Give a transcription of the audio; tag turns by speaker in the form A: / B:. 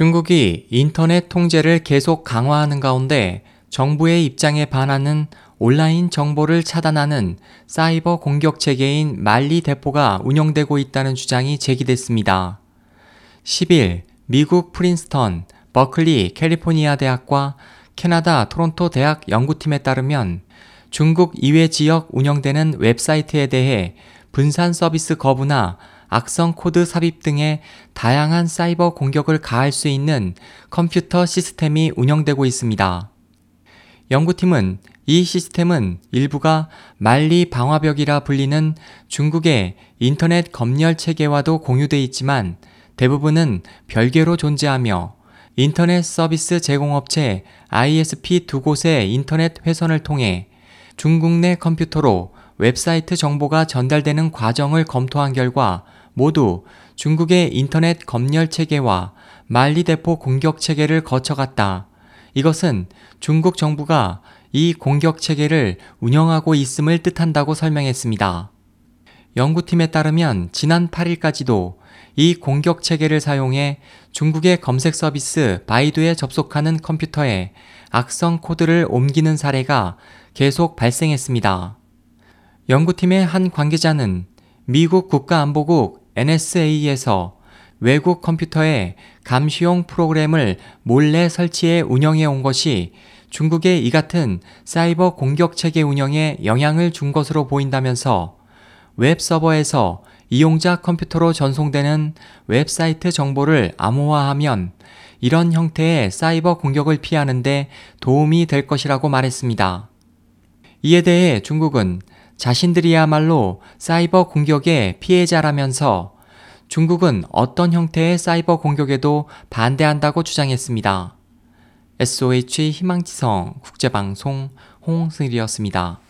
A: 중국이 인터넷 통제를 계속 강화하는 가운데 정부의 입장에 반하는 온라인 정보를 차단하는 사이버 공격 체계인 말리 대포가 운영되고 있다는 주장이 제기됐습니다. 10일 미국 프린스턴, 버클리 캘리포니아 대학과 캐나다 토론토 대학 연구팀에 따르면 중국 이외 지역 운영되는 웹사이트에 대해 분산 서비스 거부나 악성 코드 삽입 등의 다양한 사이버 공격을 가할 수 있는 컴퓨터 시스템이 운영되고 있습니다. 연구팀은 이 시스템은 일부가 만리 방화벽이라 불리는 중국의 인터넷 검열 체계와도 공유돼 있지만 대부분은 별개로 존재하며 인터넷 서비스 제공업체 ISP 두 곳의 인터넷 회선을 통해 중국 내 컴퓨터로 웹사이트 정보가 전달되는 과정을 검토한 결과 모두 중국의 인터넷 검열 체계와 만리대포 공격 체계를 거쳐갔다. 이것은 중국 정부가 이 공격 체계를 운영하고 있음을 뜻한다고 설명했습니다. 연구팀에 따르면 지난 8일까지도 이 공격 체계를 사용해 중국의 검색 서비스 바이두에 접속하는 컴퓨터에 악성 코드를 옮기는 사례가 계속 발생했습니다. 연구팀의 한 관계자는 미국 국가안보국 NSA에서 외국 컴퓨터에 감시용 프로그램을 몰래 설치해 운영해 온 것이 중국의 이 같은 사이버 공격 체계 운영에 영향을 준 것으로 보인다면서 웹 서버에서 이용자 컴퓨터로 전송되는 웹사이트 정보를 암호화하면 이런 형태의 사이버 공격을 피하는데 도움이 될 것이라고 말했습니다. 이에 대해 중국은 자신들이야말로 사이버 공격의 피해자라면서 중국은 어떤 형태의 사이버 공격에도 반대한다고 주장했습니다. SOH 희망지성 국제방송 홍승일이었습니다.